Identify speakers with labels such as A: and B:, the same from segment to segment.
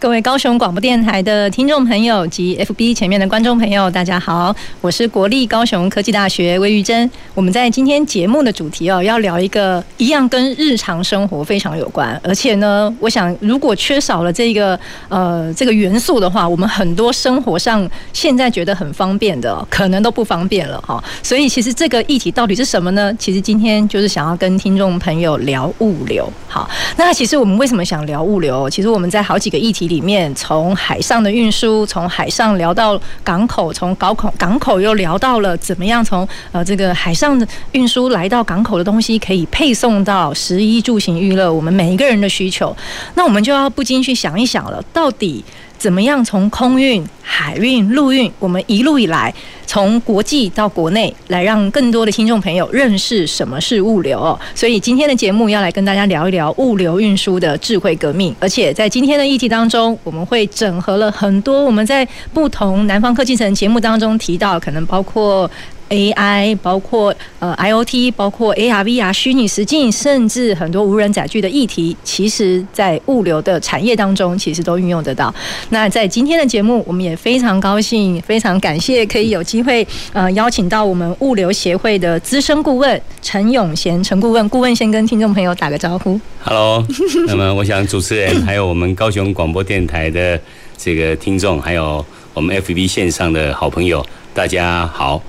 A: 各位高雄广播电台的听众朋友及 FB 前面的观众朋友，大家好，我是国立高雄科技大学魏玉珍。我们在今天节目的主题哦，要聊一个一样跟日常生活非常有关，而且呢，我想如果缺少了这个呃这个元素的话，我们很多生活上现在觉得很方便的，可能都不方便了哈。所以其实这个议题到底是什么呢？其实今天就是想要跟听众朋友聊物流。好，那其实我们为什么想聊物流？其实我们在好几个议题里面，从海上的运输，从海上聊到港口，从港口港口又聊到了怎么样从呃这个海上的运输来到港口的东西可以配送到十一住行娱乐我们每一个人的需求，那我们就要不禁去想一想了，到底。怎么样从空运、海运、陆运，我们一路以来从国际到国内，来让更多的听众朋友认识什么是物流哦。所以今天的节目要来跟大家聊一聊物流运输的智慧革命，而且在今天的议题当中，我们会整合了很多我们在不同南方科技城节目当中提到，可能包括。AI 包括呃 IoT，包括 AR、VR 虚拟实境，甚至很多无人载具的议题，其实在物流的产业当中，其实都运用得到。那在今天的节目，我们也非常高兴，非常感谢可以有机会呃邀请到我们物流协会的资深顾问陈永贤陈顾问，顾问先跟听众朋友打个招呼。
B: Hello，那么我想主持人还有我们高雄广播电台的这个听众，还有我们 FB 线上的好朋友，大家好。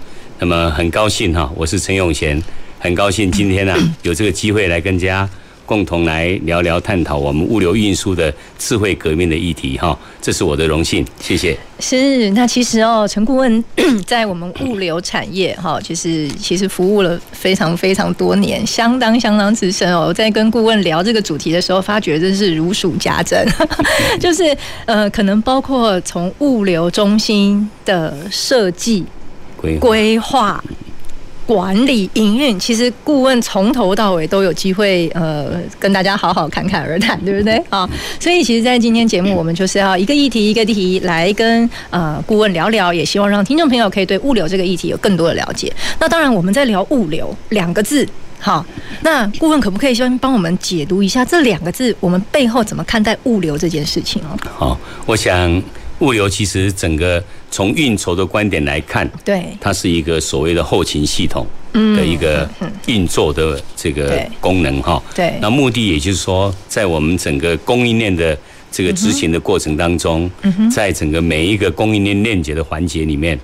B: 那么很高兴哈，我是陈永贤，很高兴今天呢、啊、有这个机会来跟大家共同来聊聊探讨我们物流运输的智慧革命的议题哈，这是我的荣幸，谢谢。
A: 是，那其实哦，陈顾问 在我们物流产业哈，就是其实服务了非常非常多年，相当相当资深哦。我在跟顾问聊这个主题的时候，发觉真是如数家珍，就是呃，可能包括从物流中心的设计。规划、管理、营运，其实顾问从头到尾都有机会，呃，跟大家好好侃侃而谈，对不对？啊，所以其实，在今天节目，我们就是要一个议题一个议题来跟呃顾问聊聊，也希望让听众朋友可以对物流这个议题有更多的了解。那当然，我们在聊物流两个字，好，那顾问可不可以先帮我们解读一下这两个字，我们背后怎么看待物流这件事情哦？
B: 好，我想。物流其实整个从运筹的观点来看，
A: 对，
B: 它是一个所谓的后勤系统的一个运作的这个功能哈。
A: 对，
B: 那目的也就是说，在我们整个供应链的这个执行的过程当中，在整个每一个供应链链接的环节里面，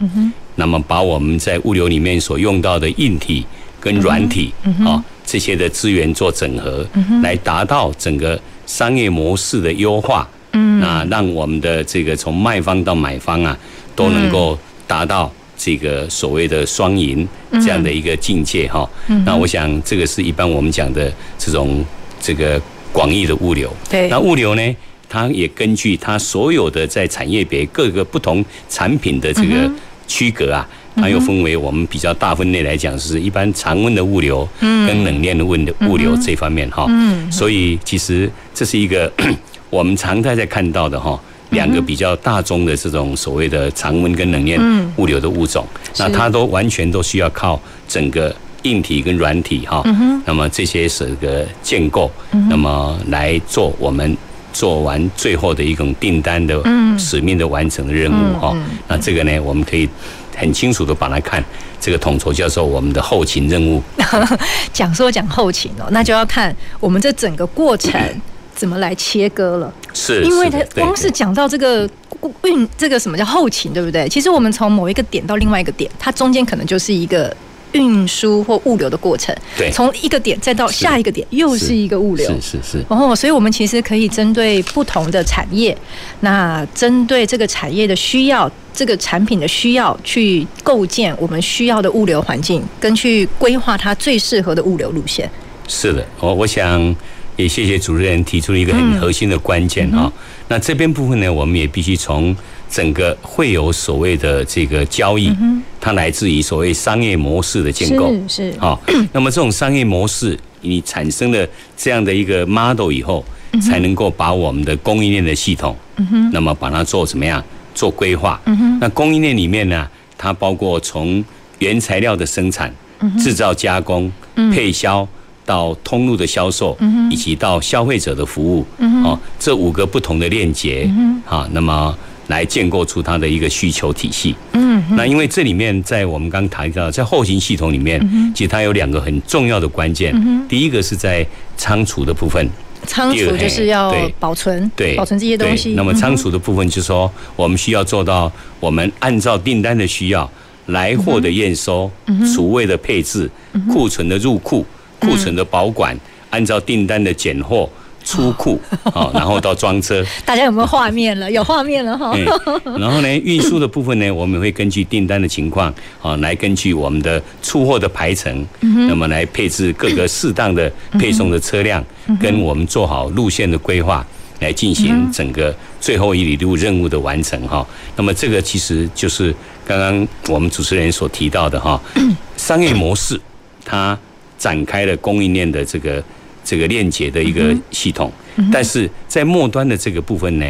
B: 那么把我们在物流里面所用到的硬体跟软体啊这些的资源做整合，来达到整个商业模式的优化。嗯，那让我们的这个从卖方到买方啊，都能够达到这个所谓的双赢这样的一个境界哈。那我想这个是一般我们讲的这种这个广义的物流。
A: 对，
B: 那物流呢，它也根据它所有的在产业别各个不同产品的这个区隔啊，它又分为我们比较大分类来讲，是一般常温的物流跟冷链的物的物流这方面哈。嗯，所以其实这是一个。我们常态在看到的哈，两个比较大宗的这种所谓的常温跟冷链物流的物种，那它都完全都需要靠整个硬体跟软体哈，那么这些是个建构，那么来做我们做完最后的一种订单的使命的完成的任务哈，那这个呢，我们可以很清楚的把它看这个统筹叫做我们的后勤任务。
A: 讲说讲后勤哦，那就要看我们这整个过程。怎么来切割了？
B: 是，
A: 因为它光是讲到这个运，这个什么叫后勤，对不对？其实我们从某一个点到另外一个点，它中间可能就是一个运输或物流的过程。
B: 对，
A: 从一个点再到下一个点，又是一个物流。
B: 是是是。
A: 然后，所以我们其实可以针对不同的产业，那针对这个产业的需要，这个产品的需要，去构建我们需要的物流环境，跟去规划它最适合的物流路线。
B: 是的，我我想。也谢谢主持人提出了一个很核心的关键哈。那这边部分呢，我们也必须从整个会有所谓的这个交易，它来自于所谓商业模式的建构，
A: 是是。
B: 好，那么这种商业模式，你产生了这样的一个 model 以后，才能够把我们的供应链的系统，那么把它做怎么样做规划？那供应链里面呢，它包括从原材料的生产、制造加工、配销到通路的销售，以及到消费者的服务，哦，这五个不同的链接，啊，那么。来建构出它的一个需求体系。嗯，那因为这里面在我们刚谈到，在后勤系统里面，其实它有两个很重要的关键。第一个是在仓储的部分，
A: 仓储就是要保存，对，保存这些东西。
B: 那么仓储的部分就是说，我们需要做到，我们按照订单的需要，来货的验收、储位的配置、库存的入库、库存的保管，按照订单的拣货。出库，啊，然后到装车。
A: 大家有没有画面了？有画面了哈。
B: 然后呢，运输的部分呢，我们会根据订单的情况，啊，来根据我们的出货的排程，那么来配置各个适当的配送的车辆，跟我们做好路线的规划，来进行整个最后一里路任务的完成哈。那么这个其实就是刚刚我们主持人所提到的哈，商业模式它展开了供应链的这个。这个链接的一个系统，但是在末端的这个部分呢，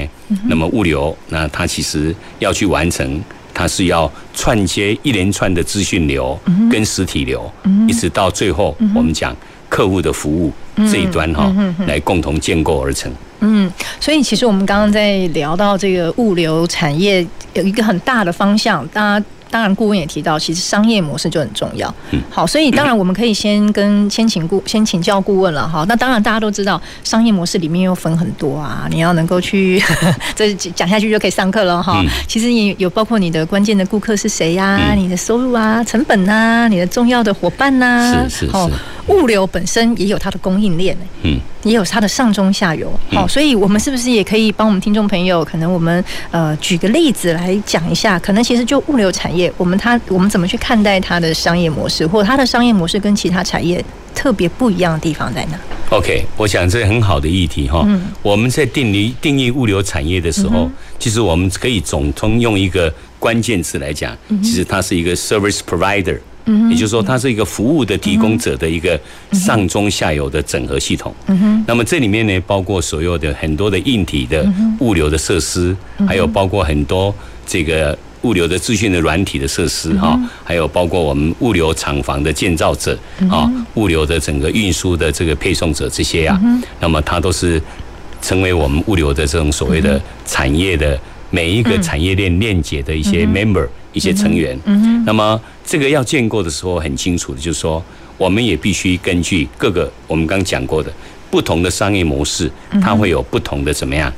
B: 那么物流，那它其实要去完成，它是要串接一连串的资讯流跟实体流，一直到最后我们讲客户的服务这一端哈，来共同建构而成。
A: 嗯，所以其实我们刚刚在聊到这个物流产业有一个很大的方向，大家。当然，顾问也提到，其实商业模式就很重要。嗯好，所以当然我们可以先跟先请顾先请教顾问了哈。那当然大家都知道，商业模式里面又分很多啊，你要能够去 这讲下去就可以上课了哈。其实也有包括你的关键的顾客是谁呀？你的收入啊、成本呐、你的重要的伙伴呐。
B: 是是是。
A: 物流本身也有它的供应链，嗯，也有它的上中下游。好，所以我们是不是也可以帮我们听众朋友，可能我们呃举个例子来讲一下，可能其实就物流产业。我们它我们怎么去看待它的商业模式，或者它的商业模式跟其他产业特别不一样的地方在哪
B: ？OK，我想这是很好的议题哈。嗯，我们在定义定义物流产业的时候，其实我们可以总通用一个关键词来讲，其实它是一个 service provider。也就是说，它是一个服务的提供者的一个上中下游的整合系统。那么这里面呢，包括所有的很多的硬体的物流的设施，还有包括很多这个。物流的资讯的软体的设施哈，还有包括我们物流厂房的建造者啊，物流的整个运输的这个配送者这些啊，那么它都是成为我们物流的这种所谓的产业的每一个产业链链接的一些 member 一些成员。那么这个要建构的时候很清楚的，就是说我们也必须根据各个我们刚讲过的不同的商业模式，它会有不同的怎么样？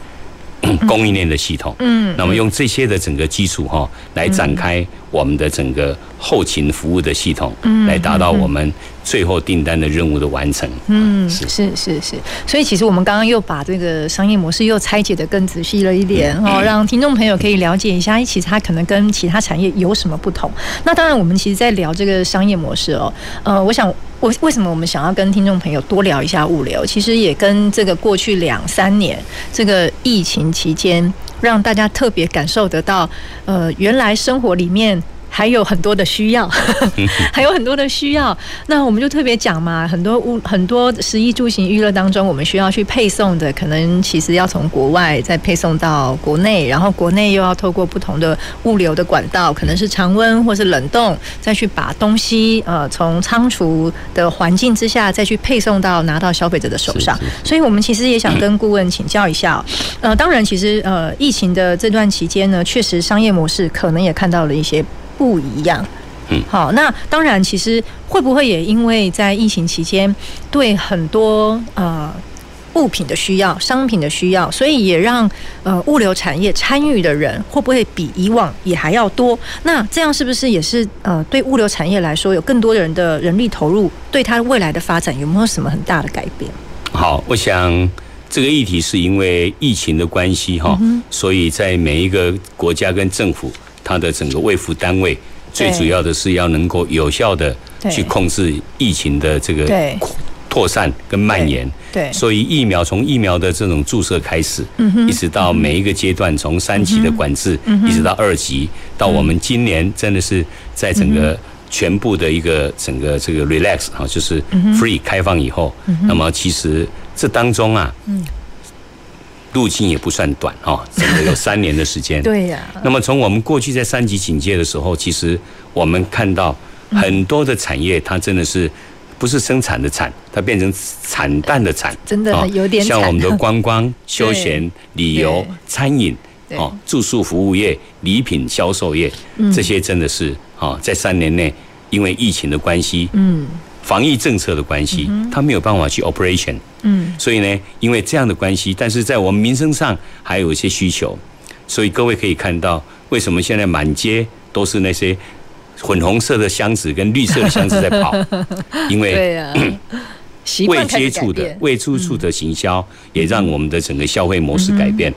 B: 供应链的系统，嗯，那么用这些的整个基础哈，来展开我们的整个后勤服务的系统，嗯，来达到我们最后订单的任务的完成。嗯，是是
A: 是是，所以其实我们刚刚又把这个商业模式又拆解的更仔细了一点哦，让听众朋友可以了解一下，其实它可能跟其他产业有什么不同。那当然，我们其实在聊这个商业模式哦，呃，我想。为为什么我们想要跟听众朋友多聊一下物流？其实也跟这个过去两三年这个疫情期间，让大家特别感受得到，呃，原来生活里面。还有很多的需要，还有很多的需要。那我们就特别讲嘛，很多物很多食衣住行娱乐当中，我们需要去配送的，可能其实要从国外再配送到国内，然后国内又要透过不同的物流的管道，可能是常温或是冷冻，再去把东西呃从仓储的环境之下再去配送到拿到消费者的手上。所以我们其实也想跟顾问请教一下。呃，当然，其实呃疫情的这段期间呢，确实商业模式可能也看到了一些。不一样，嗯，好，那当然，其实会不会也因为在疫情期间，对很多呃物品的需要、商品的需要，所以也让呃物流产业参与的人会不会比以往也还要多？那这样是不是也是呃对物流产业来说，有更多的人的人力投入，对它未来的发展有没有什么很大的改变？
B: 好，我想这个议题是因为疫情的关系哈，嗯、所以在每一个国家跟政府。它的整个卫福单位，最主要的是要能够有效的去控制疫情的这个扩散跟蔓延。
A: 对，
B: 所以疫苗从疫苗的这种注射开始，一直到每一个阶段，从三级的管制，一直到二级，到我们今年真的是在整个全部的一个整个这个 relax 啊，就是 free 开放以后，那么其实这当中啊，路径也不算短哈，整个有三年的时间。
A: 对呀。
B: 那么从我们过去在三级警戒的时候，其实我们看到很多的产业，它真的是。不是生产的产，它变成惨淡的惨，
A: 真的有点惨。
B: 像我们的观光、休闲、旅游、餐饮、哦住宿服务业、礼品销售业，这些真的是啊，在三年内因为疫情的关系，嗯，防疫政策的关系，它没有办法去 operation，嗯，所以呢，因为这样的关系，但是在我们民生上还有一些需求，所以各位可以看到，为什么现在满街都是那些。粉红色的箱子跟绿色的箱子在跑，因为 未接触的未接触的行销也让我们的整个消费模式改变。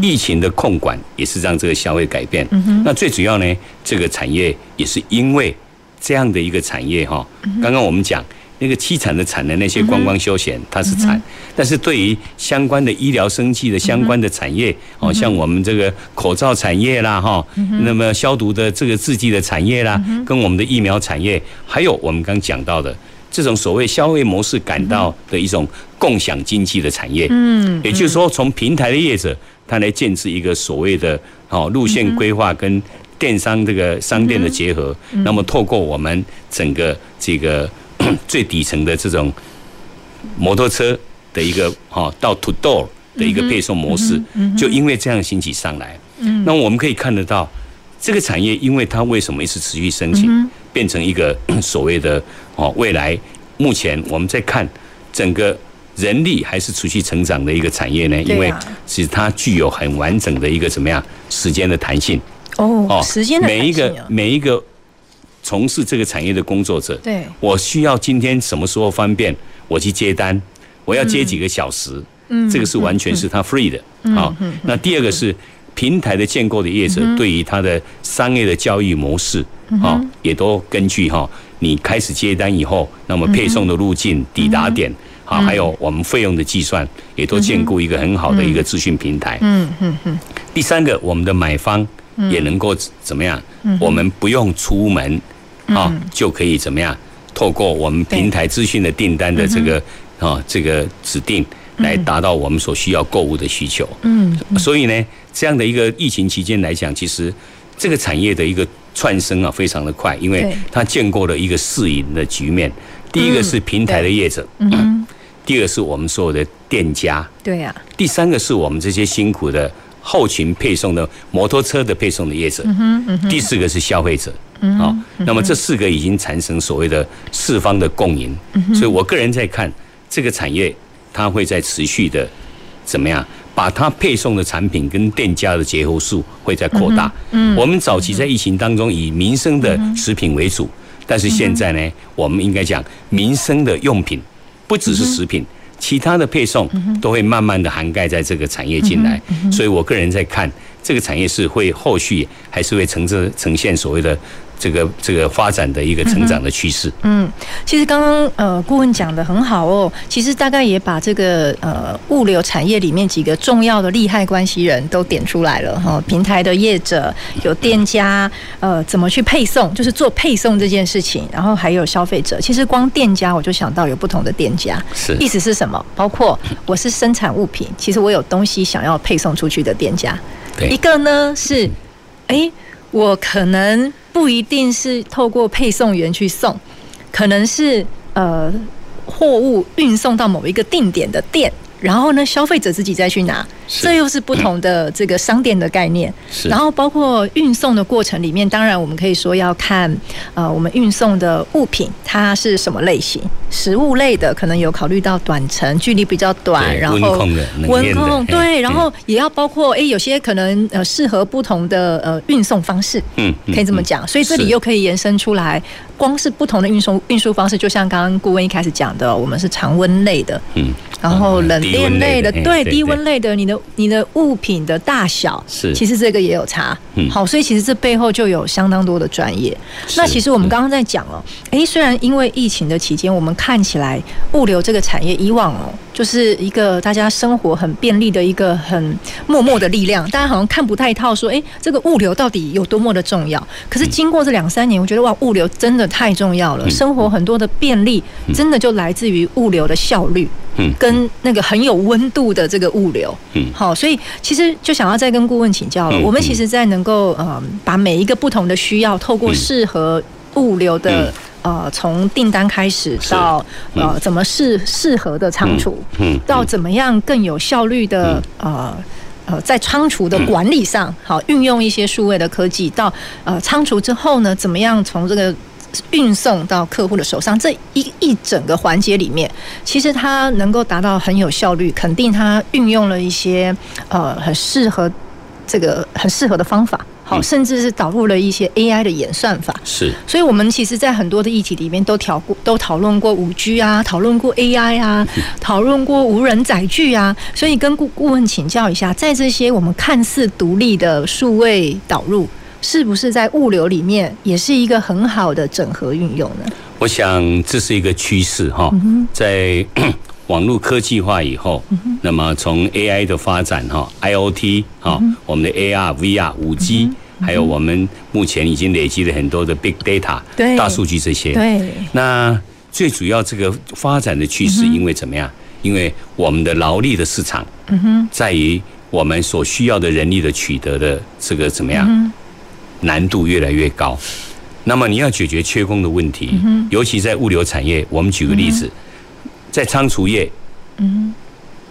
B: 疫情的控管也是让这个消费改变。那最主要呢，这个产业也是因为这样的一个产业哈。刚刚我们讲。那个凄惨的惨的那些观光休闲，它是惨，但是对于相关的医疗生技的相关的产业，哦，像我们这个口罩产业啦，哈，那么消毒的这个制剂的产业啦，跟我们的疫苗产业，还有我们刚讲到的这种所谓消费模式感到的一种共享经济的产业，嗯，也就是说，从平台的业者，他来建制一个所谓的哦路线规划跟电商这个商店的结合，那么透过我们整个这个。最底层的这种摩托车的一个哈到 to door 的一个配送模式，就因为这样兴起上来。那我们可以看得到，这个产业因为它为什么一直持续申请，变成一个所谓的哦未来目前我们在看整个人力还是持续成长的一个产业呢？因为其实它具有很完整的一个怎么样时间的弹性
A: 哦，时间的
B: 每一个每一个。从事这个产业的工作者，
A: 对，
B: 我需要今天什么时候方便，我去接单，我要接几个小时，嗯，这个是完全是他 free 的，好，那第二个是平台的建构的业者，对于他的商业的交易模式，啊，也都根据哈，你开始接单以后，那么配送的路径、抵达点，啊，还有我们费用的计算，也都建构一个很好的一个资讯平台，嗯嗯嗯。第三个，我们的买方也能够怎么样？我们不用出门。啊，就可以怎么样？透过我们平台资讯的订单的这个啊，这个指定来达到我们所需要购物的需求。嗯，所以呢，这样的一个疫情期间来讲，其实这个产业的一个窜升啊，非常的快，因为它建构了一个试营的局面。第一个是平台的业者，嗯，第二个是我们所有的店家，
A: 对呀，
B: 第三个是我们这些辛苦的后勤配送的摩托车的配送的业者，第四个是消费者。好，那么这四个已经产生所谓的四方的共赢，所以我个人在看这个产业，它会在持续的怎么样，把它配送的产品跟店家的结合数会在扩大。嗯，我们早期在疫情当中以民生的食品为主，但是现在呢，我们应该讲民生的用品，不只是食品，其他的配送都会慢慢的涵盖在这个产业进来。所以我个人在看这个产业是会后续还是会呈这呈现所谓的。这个这个发展的一个成长的趋势。
A: 嗯，其实刚刚呃顾问讲的很好哦，其实大概也把这个呃物流产业里面几个重要的利害关系人都点出来了哈。平台的业者有店家，呃，怎么去配送，就是做配送这件事情，然后还有消费者。其实光店家我就想到有不同的店家，是意思是什么？包括我是生产物品，其实我有东西想要配送出去的店家。对，一个呢是，哎，我可能。不一定是透过配送员去送，可能是呃货物运送到某一个定点的店。然后呢，消费者自己再去拿，这又是不同的这个商店的概念。是，然后包括运送的过程里面，当然我们可以说要看呃我们运送的物品它是什么类型，食物类的可能有考虑到短程距离比较短，然后温控的温控对，然后也要包括哎有些可能呃适合不同的呃运送方式，嗯，可以这么讲。所以这里又可以延伸出来，光是不同的运送运输方式，就像刚刚顾问一开始讲的，我们是常温类的，嗯。然后冷链类的，对低温类的，你的你的物品的大小，是其实这个也有差。好，所以其实这背后就有相当多的专业。那其实我们刚刚在讲了，哎，虽然因为疫情的期间，我们看起来物流这个产业以往哦，就是一个大家生活很便利的一个很默默的力量，大家好像看不太透，说哎，这个物流到底有多么的重要？可是经过这两三年，我觉得哇，物流真的太重要了，生活很多的便利，真的就来自于物流的效率，嗯，跟那个很有温度的这个物流，嗯，好，所以其实就想要再跟顾问请教了，我们其实在能够嗯，把每一个不同的需要，透过适合物流的。呃，从订单开始到呃，怎么适适合的仓储，嗯到怎么样更有效率的呃呃，在仓储的管理上，好运用一些数位的科技，到呃仓储之后呢，怎么样从这个运送到客户的手上，这一一整个环节里面，其实它能够达到很有效率，肯定它运用了一些呃很适合这个很适合的方法。好，甚至是导入了一些 AI 的演算法。
B: 是，
A: 所以我们其实，在很多的议题里面都调过，都讨论过五 G 啊，讨论过 AI 啊，讨论过无人载具啊。所以跟顾顾问请教一下，在这些我们看似独立的数位导入，是不是在物流里面也是一个很好的整合运用呢？
B: 我想这是一个趋势哈，在。网络科技化以后，那么从 AI 的发展哈，IOT 哈，我们的 AR、VR、五 G，还有我们目前已经累积了很多的 Big Data，大数据这些。对。那最主要这个发展的趋势，因为怎么样？因为我们的劳力的市场，在于我们所需要的人力的取得的这个怎么样？难度越来越高。那么你要解决缺工的问题，尤其在物流产业，我们举个例子。在仓储业，嗯，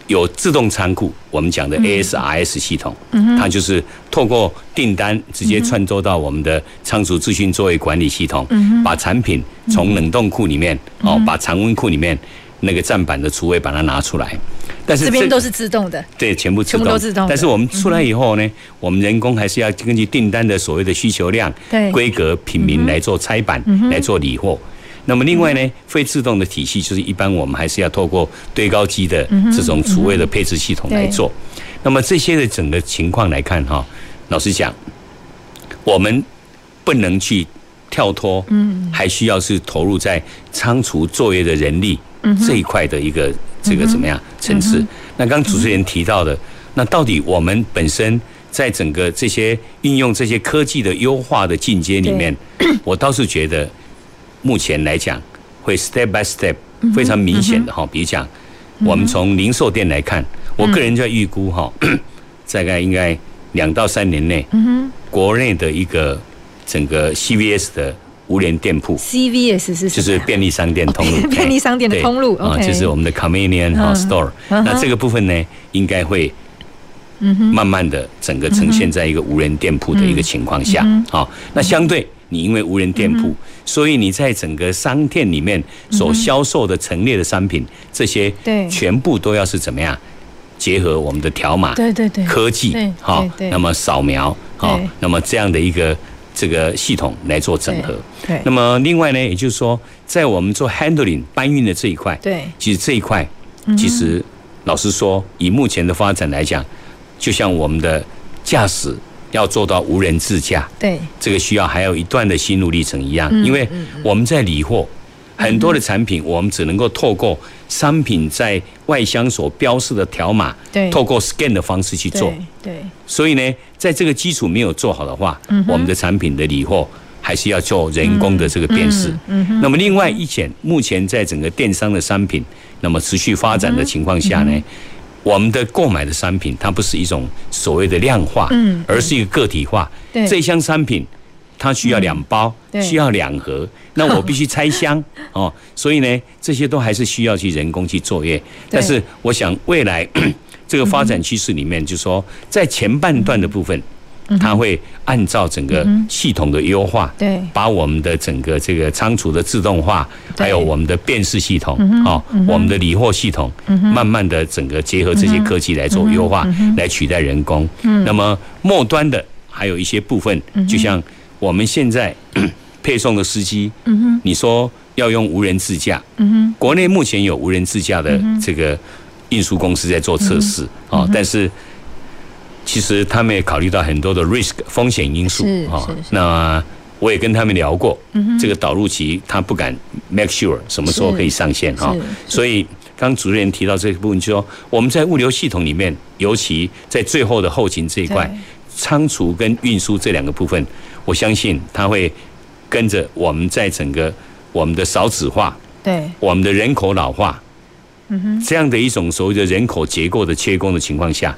B: 有自动仓库，我们讲的 ASRS 系统，嗯，它就是透过订单直接传送到我们的仓储资讯作业管理系统，嗯，把产品从冷冻库里面，哦，把常温库里面那个站板的储位把它拿出来，但是这边
A: 都是自动的，
B: 对，全部自动，
A: 全部都自动。
B: 但是我们出来以后呢，我们人工还是要根据订单的所谓的需求量、对。规格、品名来做拆板，来做理货。那么另外呢，非自动的体系就是一般我们还是要透过堆高机的这种储位的配置系统来做。那么这些的整个情况来看哈，老实讲，我们不能去跳脱，嗯还需要是投入在仓储作业的人力这一块的一个这个怎么样层次。那刚主持人提到的，那到底我们本身在整个这些运用这些科技的优化的进阶里面，我倒是觉得。目前来讲，会 step by step 非常明显的哈，比如讲，我们从零售店来看，我个人在预估哈，大概应该两到三年内，国内的一个整个 CVS 的无人店铺
A: ，CVS 是
B: 就是便利商店通路，
A: 便利商店的通路
B: 啊，就是我们的 convenience store。那这个部分呢，应该会慢慢的整个呈现在一个无人店铺的一个情况下，好，那相对。你因为无人店铺，所以你在整个商店里面所销售的陈列的商品，这些全部都要是怎么样？结合我们的条码对对对科技好，那么扫描好，那么这样的一个这个系统来做整合。对，那么另外呢，也就是说，在我们做 handling 搬运的这一块，对，其实这一块其实老实说，以目前的发展来讲，就像我们的驾驶。要做到无人自驾，对。这个需要还有一段的心路历程一样，因为我们在理货，很多的产品我们只能够透过商品在外箱所标示的条码，对，透过 scan 的方式去做，对，所以呢，在这个基础没有做好的话，我们的产品的理货还是要做人工的这个辨识。嗯那么另外一点，目前在整个电商的商品，那么持续发展的情况下呢？我们的购买的商品，它不是一种所谓的量化，而是一个个体化。这一箱商品，它需要两包，需要两盒，那我必须拆箱 哦。所以呢，这些都还是需要去人工去作业。但是，我想未来 这个发展趋势里面，就是说在前半段的部分。它会按照整个系统的优化，对，把我们的整个这个仓储的自动化，还有我们的辨识系统，哦，我们的理货系统，慢慢的整个结合这些科技来做优化，来取代人工。那么末端的还有一些部分，就像我们现在 配送的司机，你说要用无人自驾，国内目前有无人自驾的这个运输公司在做测试，哦，但是。其实他们也考虑到很多的 risk 风险因素啊。那我也跟他们聊过，这个导入期他不敢 make sure 什么时候可以上线哈，所以刚主任提到这个部分，就说我们在物流系统里面，尤其在最后的后勤这一块，仓储跟运输这两个部分，我相信它会跟着我们在整个我们的少子化，对，我们的人口老化，嗯哼，这样的一种所谓的人口结构的切工的情况下，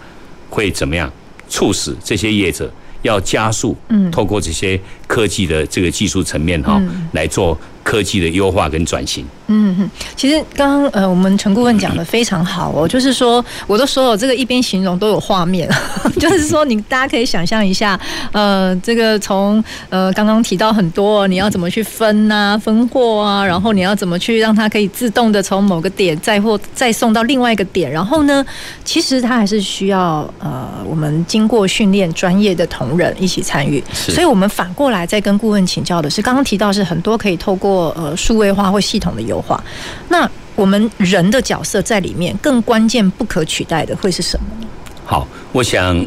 B: 会怎么样促使这些业者要加速，嗯，透过这些科技的这个技术层面哈，来做。科技的优化跟转型。
A: 嗯哼，其实刚刚呃，我们陈顾问讲的非常好哦，就是说，我都说了，这个一边形容都有画面，就是说，你大家可以想象一下，呃，这个从呃刚刚提到很多，你要怎么去分啊，分货啊，然后你要怎么去让它可以自动的从某个点载货再送到另外一个点，然后呢，其实它还是需要呃我们经过训练专业的同仁一起参与，所以我们反过来再跟顾问请教的是，刚刚提到是很多可以透过呃，数位化或系统的优化，那我们人的角色在里面更关键、不可取代的会是什么？
B: 好，我想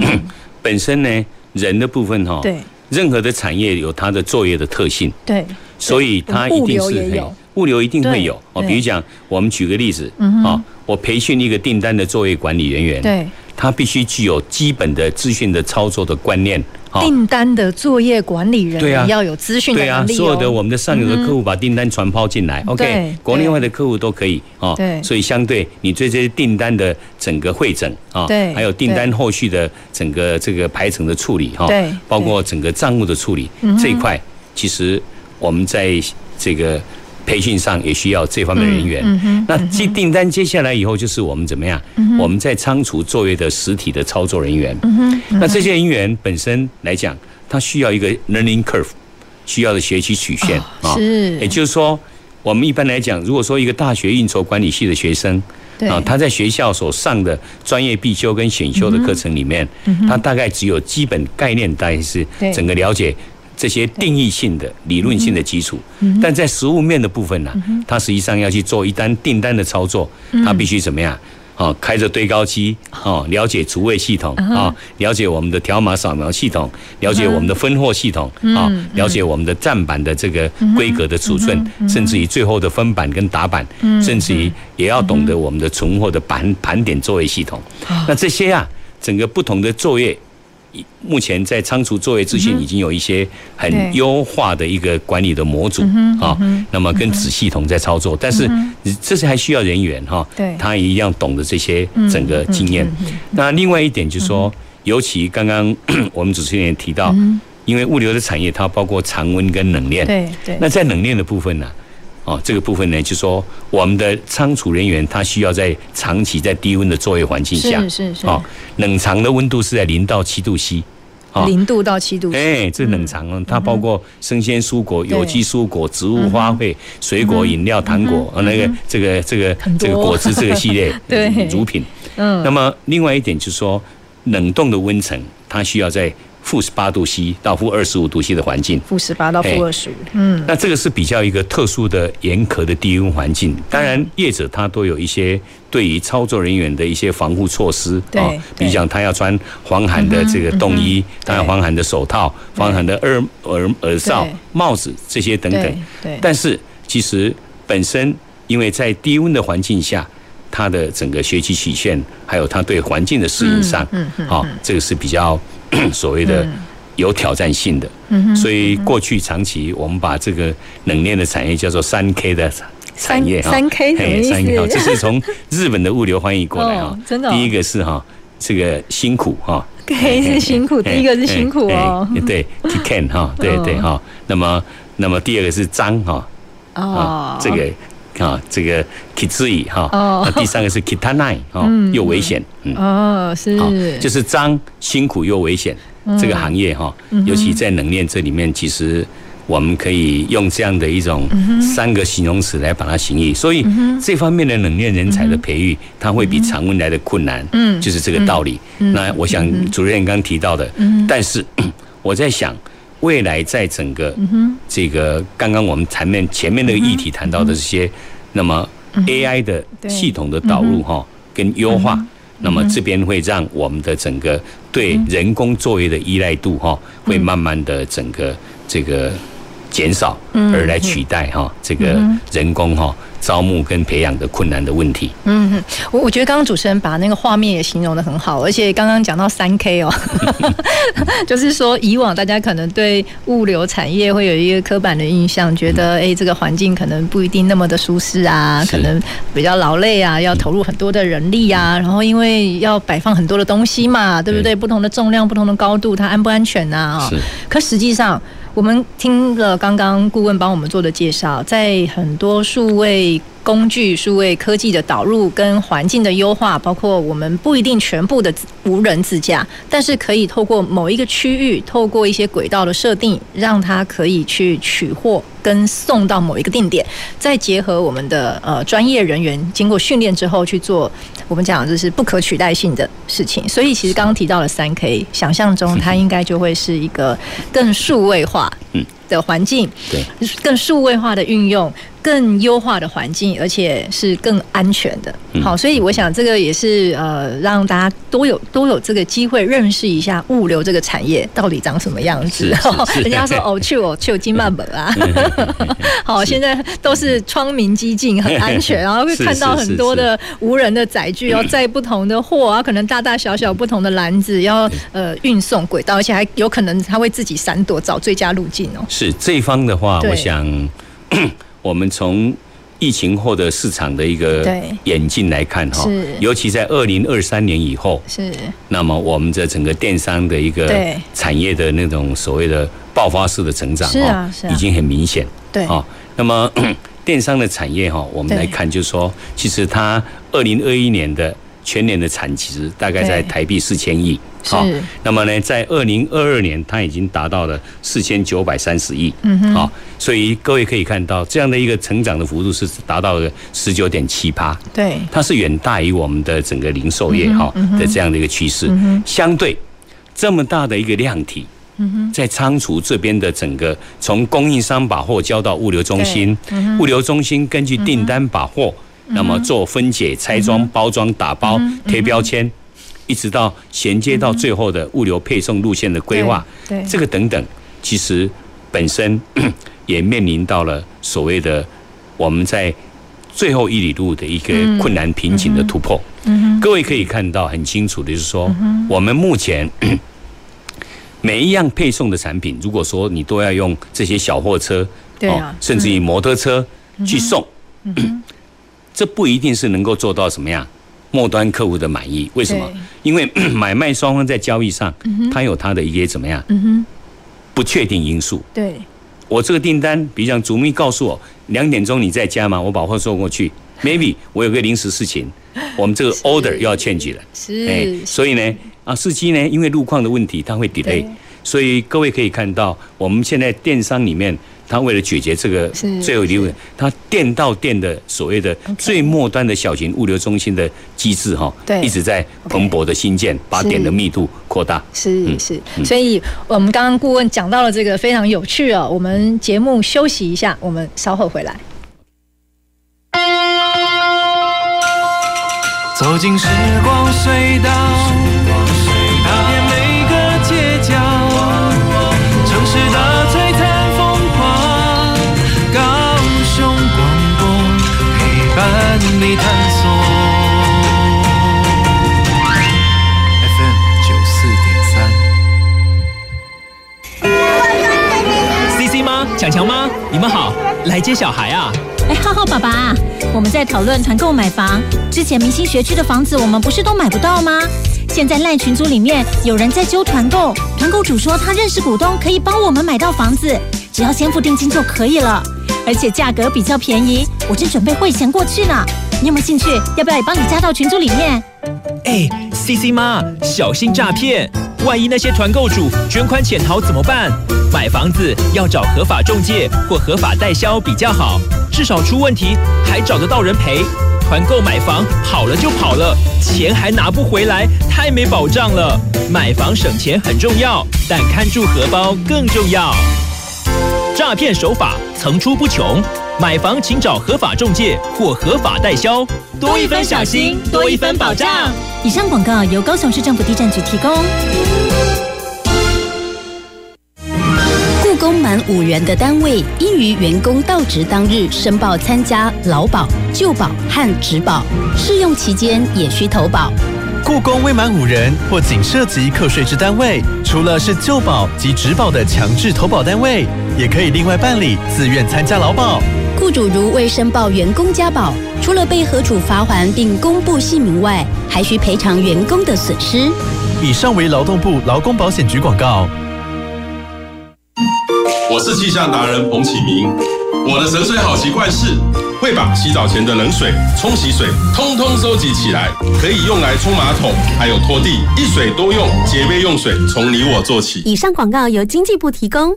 B: 本身呢，人的部分哈，
A: 对，
B: 任何的产业有它的作业的特性，
A: 对，
B: 所以它一定是有物流一定会有哦。比如讲，我们举个例子，啊，我培训一个订单的作业管理人员，
A: 对，
B: 他必须具有基本的资讯的操作的观念。
A: 订单的作业管理人员要有资讯的能力。
B: 对啊，所有的我们的上游的客户把订单传抛进来，OK，国内外的客户都可以哦。对，所以相对你对这些订单的整个会诊啊，对，还有订单后续的整个这个排程的处理哈，对，包括整个账务的处理这一块，其实我们在这个。培训上也需要这方面的人员。嗯嗯、那接订单接下来以后，就是我们怎么样？嗯、我们在仓储作业的实体的操作人员。那这些人员本身来讲，他需要一个 learning curve，需要的学习曲线啊。是。也就是说，我们一般来讲，如果说一个大学运筹管理系的学生，啊，他在学校所上的专业必修跟选修的课程里面，他大概只有基本概念，大概是整个了解。这些定义性的、理论性的基础，但在实物面的部分呢，它实际上要去做一单订单的操作，它必须怎么样？哦，开着堆高机，哦，了解储位系统，啊，了解我们的条码扫描系统，了解我们的分货系统，啊，了解我们的站板的这个规格的储存，甚至于最后的分板跟打板，甚至于也要懂得我们的存货的盘盘点作业系统。那这些啊，整个不同的作业。目前在仓储作业之前已经有一些很优化的一个管理的模组啊，那么跟子系统在操作，但是这是还需要人员哈，他也一样懂得这些整个经验。那另外一点就是说，尤其刚刚 我们主持人也提到，因为物流的产业它包括常温跟冷链，对对，那在冷链的部分呢？哦，这个部分呢，就是说我们的仓储人员他需要在长期在低温的作业环境下，是是是，哦，冷藏的温度是在零到七度 C，
A: 零度到七度
B: 哎，这冷藏它包括生鲜蔬果、有机蔬果、植物花卉、水果、饮料、糖果，呃，那个这个这个这个果汁这个系列 对。乳品，嗯，那么另外一点就是说冷冻的温层，它需要在。负十八度 C 到负二十五度 C 的环境，
A: 负十八到负二十五，嗯，
B: 那这个是比较一个特殊的严苛的低温环境。当然，业者他都有一些对于操作人员的一些防护措施，对，比如讲他要穿防寒的这个冬衣，他要防寒的手套，防寒的耳耳耳罩、帽子这些等等。对，但是其实本身因为在低温的环境下，他的整个学习曲线，还有他对环境的适应上，嗯嗯，好，这个是比较。所谓的有挑战性的，所以过去长期我们把这个冷链的产业叫做三 K 的产业哈，
A: 三 K 什么意思？三 K
B: 这是从日本的物流翻译过来哈，
A: 真的。
B: 第一个是哈，这个辛苦哈，
A: K 是辛苦，第一个是辛苦哦，
B: 对，Kan 哈，对对哈，那么那么第二个是脏哈，啊，这个。啊，这个 kitsui 哈，那第三个是 kitanai 哈，又危险，嗯，
A: 哦，是，
B: 就是脏、辛苦又危险这个行业哈，尤其在冷链这里面，其实我们可以用这样的一种三个形容词来把它形容，所以这方面的冷链人才的培育，它会比常温来的困难，嗯，就是这个道理。那我想主任刚刚提到的，但是 我在想，未来在整个这个刚刚我们前面前面那个议题谈到的这些。那么 AI 的系统的导入哈，跟优化，那么这边会让我们的整个对人工作业的依赖度哈，会慢慢的整个这个减少，而来取代哈这个人工哈招募跟培养的困难的问题。
A: 嗯，我我觉得刚刚主持人把那个画面也形容的很好，而且刚刚讲到三 K 哦，就是说以往大家可能对物流产业会有一个刻板的印象，觉得哎这个环境可能不一定那么的舒适啊，可能比较劳累啊，要投入很多的人力啊，然后因为要摆放很多的东西嘛，对不对？不同的重量、不同的高度，它安不安全啊？是。可实际上。我们听了刚刚顾问帮我们做的介绍，在很多数位工具、数位科技的导入跟环境的优化，包括我们不一定全部的无人自驾，但是可以透过某一个区域，透过一些轨道的设定，让它可以去取货跟送到某一个定点，再结合我们的呃专业人员经过训练之后去做，我们讲就是不可取代性的事情。所以其实刚刚提到了三 K，想象中它应该就会是一个更数位化的环境，对，更数位化的运用。更优化的环境，而且是更安全的。好，所以我想这个也是呃，让大家都有都有这个机会认识一下物流这个产业到底长什么样子。人家说哦，去哦去金曼本啊。好，现在都是窗明几净，很安全，然后会看到很多的无人的载具，要载不同的货啊，可能大大小小不同的篮子要呃运送轨道，而且还有可能它会自己闪躲，找最佳路径哦。
B: 是这一方的话，我想。我们从疫情后的市场的一个演进来看哈，尤其在二零二三年以后，是。那么我们的整个电商的一个产业的那种所谓的爆发式的成长哈，已经很明显。对。啊，那么 电商的产业哈，我们来看就是说，其实它二零二一年的。全年的产值大概在台币四千亿，好，那么呢，在二零二二年，它已经达到了四千九百三十亿，嗯哼，好，所以各位可以看到，这样的一个成长的幅度是达到了十九点七八，对，它是远大于我们的整个零售业哈的这样的一个趋势。相对这么大的一个量体，在仓储这边的整个从供应商把货交到物流中心，物流中心根据订单把货。那么做分解、拆装、包装、打包、贴标签，一直到衔接到最后的物流配送路线的规划，对这个等等，其实本身 也面临到了所谓的我们在最后一里路的一个困难瓶颈的突破。各位可以看到很清楚的就是说，我们目前 每一样配送的产品，如果说你都要用这些小货车，哦，甚至于摩托车去送。这不一定是能够做到什么样末端客户的满意，为什么？因为 买卖双方在交易上，他有他的一些怎么样不确定因素。对，我这个订单，比如像主秘告诉我两点钟你在家吗？我把货送过去，maybe 我有个临时事情，我们这个 order 又要 change 了。是，哎，所以呢，啊，司机呢，因为路况的问题，他会 delay。所以各位可以看到，我们现在电商里面。他为了解决这个最后一个问题，他店到店的所谓的最末端的小型物流中心的机制哈，对，一直在蓬勃的新建，把点的密度扩大。是是，所以我们刚刚顾问讲到了这个非常有趣哦。我们节目休息一下，我们稍后回来。走进时光隧道。你探索 FM 九四点三，CC 妈、强强妈，你们好，来接小孩啊！哎，浩浩爸爸，我们在讨论团购买房。之前明星学区的房子，我们不是都买不到吗？现在赖群组里面有人在揪团购，团购主说他认识股东，可以帮我们买到房子，只要先付定金就可以了。而且价格比较便宜，我正准备汇钱过去呢。你有没有兴趣？要不要也帮你加到群组里面？哎，CC 妈，小心诈骗！万一那些团购主卷款潜逃怎么办？买房子要找合法中介或合法代销比较好，至少出问题还找得到人赔。团购买房跑了就跑了，钱还拿不回来，太没保障了。买房省钱很重要，但看住荷包更重要。诈骗手法层出不穷，买房请找合法中介或合法代销，多一分小心，多一分保障。以上广告由高雄市政府地政局提供。故宫。
C: 满五人的单位，应于员工到职当日申报参加劳保、旧保和职保，试用期间也需投保。
D: 雇工未满五人或仅涉及课税之单位，除了是旧保及职保的强制投保单位，也可以另外办理自愿参加劳保。
C: 雇主如未申报员工家保，除了被核处罚锾并公布姓名外，还需赔偿员工的损失。
D: 以上为劳动部劳工保险局广告。
E: 我是气象达人彭启明，我的神水好习惯是会把洗澡前的冷水、冲洗水通通收集起来，可以用来冲马桶，还有拖地，一水多用，节约用水，从你我做起。
C: 以上广告由经济部提供。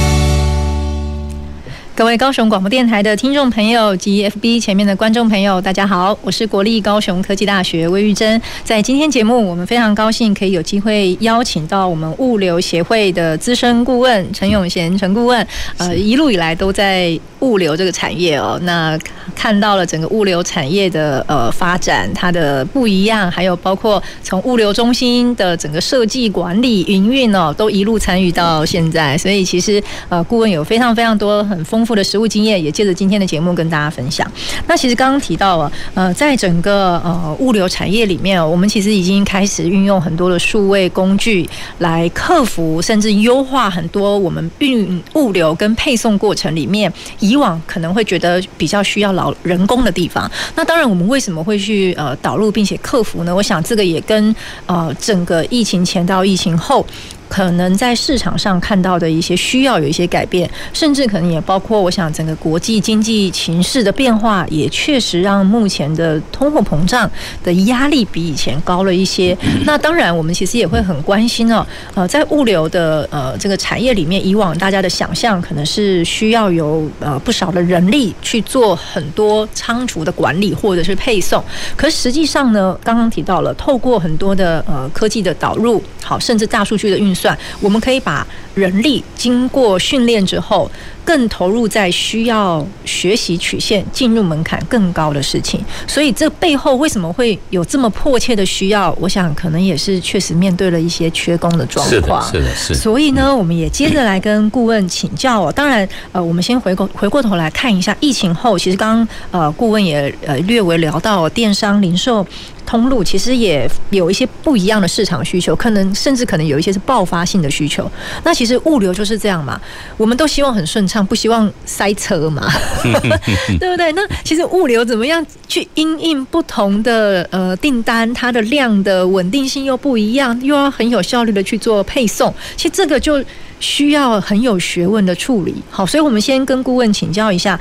A: 各位高雄广播电台的听众朋友及 FB 前面的观众朋友，大家好，我是国立高雄科技大学魏玉珍。在今天节目，我们非常高兴可以有机会邀请到我们物流协会的资深顾问陈永贤陈顾问。呃，一路以来都在物流这个产业哦，那看到了整个物流产业的呃发展，它的不一样，还有包括从物流中心的整个设计、管理、营运哦，都一路参与到现在。所以其实呃，顾问有非常非常多很丰富。我的实务经验，也借着今天的节目跟大家分享。那其实刚刚提到了，呃，在整个呃物流产业里面，我们其实已经开始运用很多的数位工具来克服，甚至优化很多我们运物流跟配送过程里面以往可能会觉得比较需要老人工的地方。那当然，我们为什么会去呃导入并且克服呢？我想这个也跟呃整个疫情前到疫情后。可能在市场上看到的一些需要有一些改变，甚至可能也包括，我想整个国际经济情势的变化，也确实让目前的通货膨胀的压力比以前高了一些。那当然，我们其实也会很关心哦，呃，在物流的呃这个产业里面，以往大家的想象可能是需要有呃不少的人力去做很多仓储的管理或者是配送，可实际上呢，刚刚提到了，透过很多的呃科技的导入，好，甚至大数据的运算。算，我们可以把人力经过训练之后，更投入在需要学习曲线进入门槛更高的事情。所以这背后为什么会有这么迫切的需要？我想可能也是确实面对了一些缺工的状况。
B: 是的，是的，是。
A: 所以呢，我们也接着来跟顾问请教哦。当然，呃，我们先回过回过头来看一下疫情后，其实刚刚呃顾问也呃略微聊到电商零售。通路其实也有一些不一样的市场需求，可能甚至可能有一些是爆发性的需求。那其实物流就是这样嘛，我们都希望很顺畅，不希望塞车嘛，对不对？那其实物流怎么样去因应不同的呃订单，它的量的稳定性又不一样，又要很有效率的去做配送，其实这个就。需要很有学问的处理，好，所以我们先跟顾问请教一下，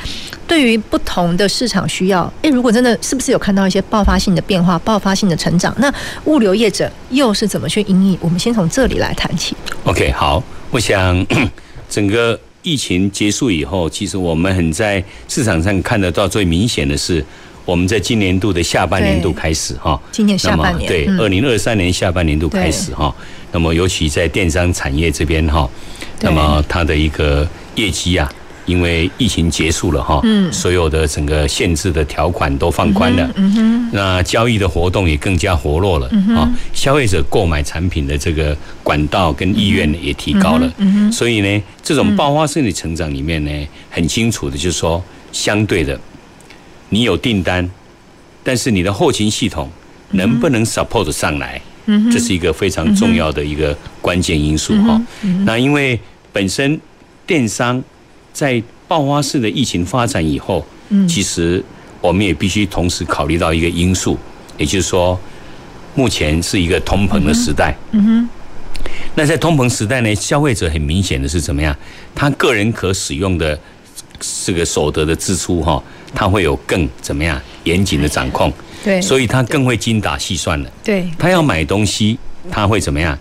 A: 对于不同的市场需要，诶，如果真的是不是有看到一些爆发性的变化、爆发性的成长，那物流业者又是怎么去因应？我们先从这里来谈起。
B: OK，好，我想 整个疫情结束以后，其实我们很在市场上看得到最明显的是，我们在今年度的下半年度开始哈，
A: 今年下半年
B: 对，二零二三年下半年度开始哈。那么，尤其在电商产业这边哈，那么它的一个业绩啊，因为疫情结束了哈，嗯，所有的整个限制的条款都放宽了，嗯哼，那交易的活动也更加活络了，啊，消费者购买产品的这个管道跟意愿也提高了，嗯哼，所以呢，这种爆发性的成长里面呢，很清楚的就是说，相对的，你有订单，但是你的后勤系统能不能 support 上来？这是一个非常重要的一个关键因素哈。那因为本身电商在爆发式的疫情发展以后，其实我们也必须同时考虑到一个因素，也就是说，目前是一个通膨的时代。嗯哼。那在通膨时代呢，消费者很明显的是怎么样？他个人可使用的这个所得的支出哈，他会有更怎么样严谨的掌控。
A: 对，
B: 所以他更会精打细算了。
A: 对，
B: 他要买东西，他会怎么样？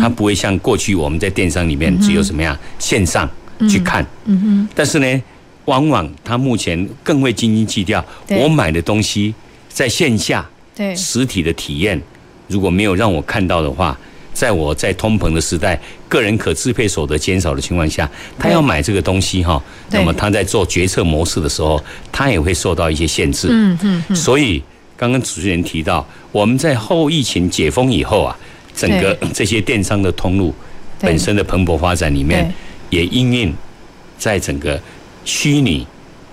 B: 他不会像过去我们在电商里面只有怎么样线上去看，嗯哼，但是呢，往往他目前更会斤斤计较。我买的东西在线下，对实体的体验，如果没有让我看到的话，在我在通膨的时代，个人可支配所得减少的情况下，他要买这个东西哈，那么他在做决策模式的时候，他也会受到一些限制。嗯嗯，所以刚刚主持人提到，我们在后疫情解封以后啊，整个这些电商的通路本身的蓬勃发展里面，也因应在整个虚拟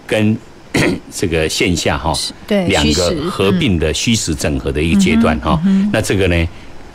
B: 跟 这个线下哈，两个合并的虚实整合的一个阶段哈，那这个呢？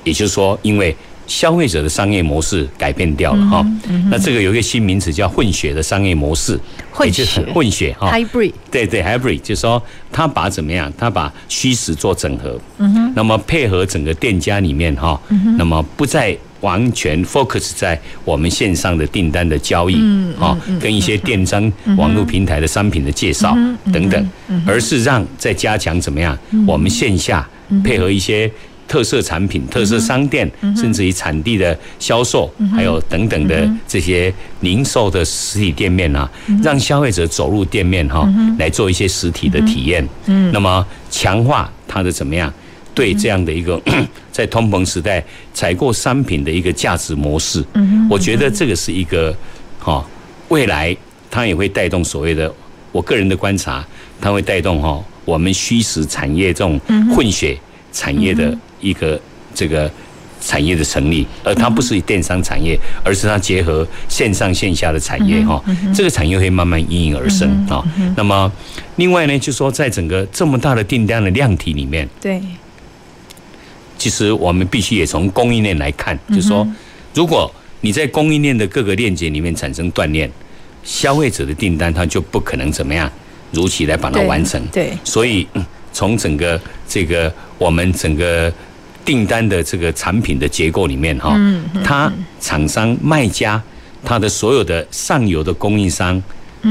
B: 也就是说，因为消费者的商业模式改变掉了哈，那这个有一个新名词叫混血的商业模式，
A: 混血。
B: 混血哈
A: ，hybrid，
B: 对对 hybrid，就是说他把怎么样，他把虚实做整合，嗯哼，那么配合整个店家里面哈，那么不再完全 focus 在我们线上的订单的交易，啊，跟一些电商网络平台的商品的介绍等等，而是让再加强怎么样，我们线下配合一些。特色产品、特色商店，甚至于产地的销售，还有等等的这些零售的实体店面啊，让消费者走入店面哈，来做一些实体的体验。那么强化它的怎么样？对这样的一个 在通膨时代采购商品的一个价值模式，我觉得这个是一个哈，未来它也会带动所谓的我个人的观察，它会带动哈我们虚实产业这种混血产业的。一个这个产业的成立，而它不是电商产业，而是它结合线上线下的产业哈，这个产业会慢慢应运而生啊。那么，另外呢，就说在整个这么大的订单的量体里面，对，其实我们必须也从供应链来看，就说如果你在供应链的各个链接里面产生断裂，消费者的订单它就不可能怎么样如期来把它完成。对，所以从整个这个我们整个订单的这个产品的结构里面哈，它厂商卖家它的所有的上游的供应商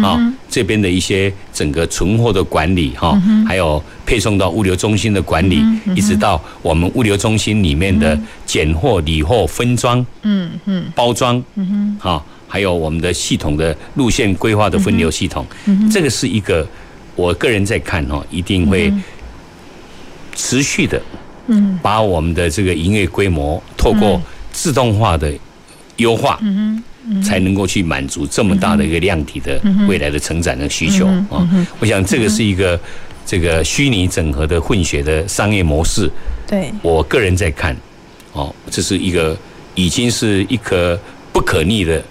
B: 啊，这边的一些整个存货的管理哈，还有配送到物流中心的管理，一直到我们物流中心里面的拣货、理货、分装、嗯嗯。包装，嗯哈，还有我们的系统的路线规划的分流系统，这个是一个我个人在看哈，一定会持续的。嗯，把我们的这个营业规模透过自动化的优化，嗯嗯，才能够去满足这么大的一个量体的未来的成长的需求啊。我想这个是一个这个虚拟整合的混血的商业模式。对，我个人在看，哦，这是一个已经是一颗不可逆的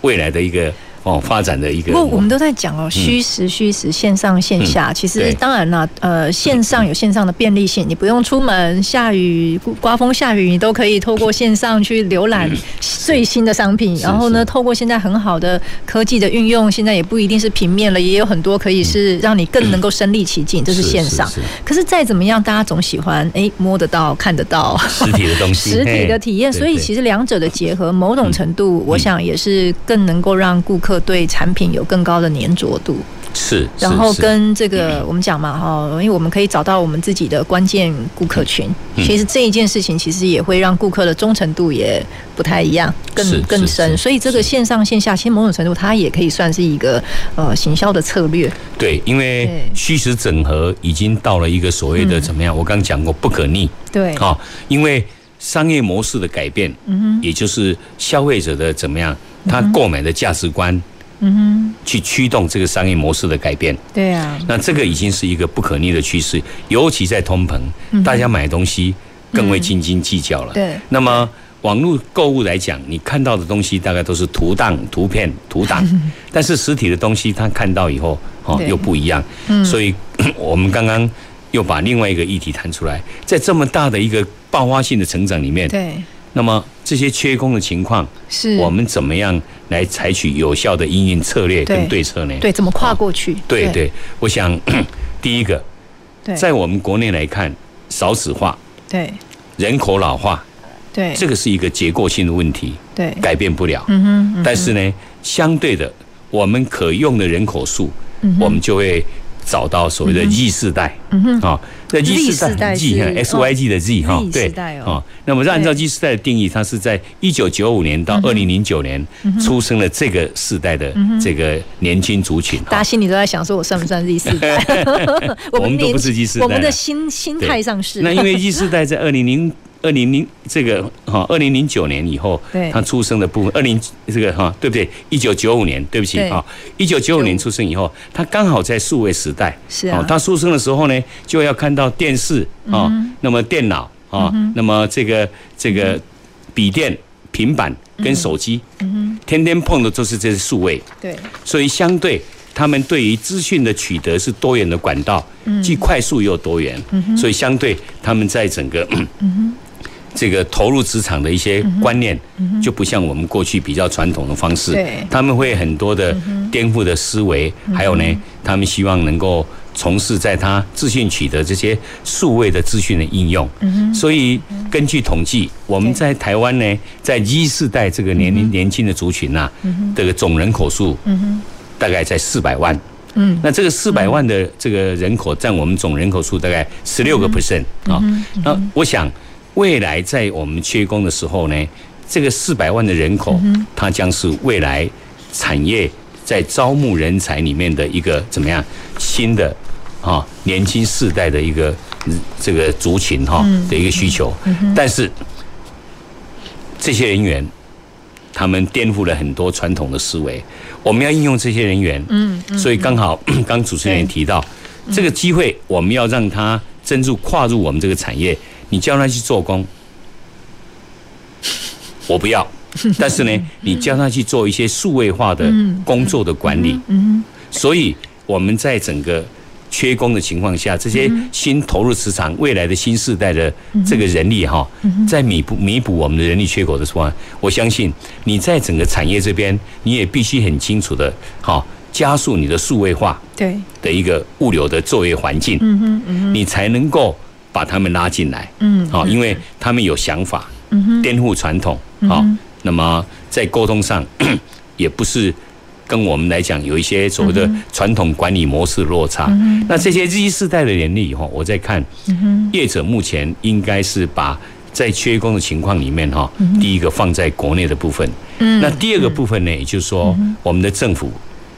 B: 未来的一个。哦，发展的一个。不，
A: 我们都在讲哦，虚实虚实，线上线下。其实当然了，呃，线上有线上的便利性，你不用出门，下雨、刮风下雨，你都可以透过线上去浏览最新的商品。然后呢，透过现在很好的科技的运用，现在也不一定是平面了，也有很多可以是让你更能够身临其境，这是线上。可是再怎么样，大家总喜欢哎摸得到、看得到
B: 实体的东西，
A: 实体的体验。所以其实两者的结合，某种程度，我想也是更能够让顾客。对产品有更高的粘着度，
B: 是，
A: 然后跟这个我们讲嘛哈，因为我们可以找到我们自己的关键顾客群。其实这一件事情其实也会让顾客的忠诚度也不太一样，更更深。所以这个线上线下，其实某种程度它也可以算是一个呃行销的策略。
B: 对，因为虚实整合已经到了一个所谓的怎么样？我刚讲过不可逆。对，哈，因为商业模式的改变，嗯哼，也就是消费者的怎么样？他购买的价值观，嗯哼，去驱动这个商业模式的改变。对啊，那这个已经是一个不可逆的趋势，尤其在通膨，大家买东西更会斤斤计较了。对，那么网络购物来讲，你看到的东西大概都是图档、图片、图档，但是实体的东西他看到以后，哦，又不一样。嗯，所以 我们刚刚又把另外一个议题谈出来，在这么大的一个爆发性的成长里面，对。那么这些缺工的情况，是。我们怎么样来采取有效的应应策略跟对。策呢？
A: 对，怎么跨过去？
B: 对对，我想第一个，在我们国内来看，少子化，对，人口老化，对，这个是一个结构性的问题，对，改变不了。嗯哼。但是呢，相对的，我们可用的人口数，我们就会找到所谓的 Z 世代，嗯哼，啊，对，Z 世代 Z 哈，S Y G 的 Z 哈，对，哦，那么按照 Z 世代的定义，它是在一九九五年到二零零九年出生了这个世代的这个年轻族群。
A: 大家心里都在想，说我算不算 Z 世代？
B: 我们都不是 Z 世代，
A: 我们的心心态上是。
B: 那因为 Z 世代在二零零。二零零这个哈，二零零九年以后，他出生的部分，二零这个哈，对不对？一九九五年，对不起啊，一九九五年出生以后，他刚好在数位时代，
A: 是啊，
B: 他出生的时候呢，就要看到电视啊，那么电脑啊，那么这个这个笔电、平板跟手机，天天碰的都是这些数位，
A: 对，
B: 所以相对他们对于资讯的取得是多元的管道，既快速又多元，嗯所以相对他们在整个。这个投入职场的一些观念，就不像我们过去比较传统的方式。他们会很多的颠覆的思维，还有呢，他们希望能够从事在他资讯取得这些数位的资讯的应用。所以根据统计，我们在台湾呢，在一世代这个年龄年轻的族群呐，这个总人口数，大概在四百万。那这个四百万的这个人口占我们总人口数大概十六个 percent 啊。那我想。未来在我们缺工的时候呢，这个四百万的人口，它将是未来产业在招募人才里面的一个怎么样新的啊年轻世代的一个这个族群哈的一个需求。但是这些人员，他们颠覆了很多传统的思维。我们要应用这些人员，嗯，所以刚好 刚主持人也提到这个机会，我们要让他真正跨入我们这个产业。你叫他去做工，我不要。但是呢，你叫他去做一些数位化的工作的管理。所以我们在整个缺工的情况下，这些新投入职场未来的新世代的这个人力哈，在弥补弥补我们的人力缺口的时候，我相信你在整个产业这边，你也必须很清楚的哈，加速你的数位化对。的一个物流的作业环境，你才能够。把他们拉进来，嗯，好，因为他们有想法，嗯，颠覆传统，好，那么在沟通上 也不是跟我们来讲有一些所谓的传统管理模式落差。那这些 Z 世代的人力以后，我在看，业者目前应该是把在缺工的情况里面哈，第一个放在国内的部分，那第二个部分呢，也就是说我们的政府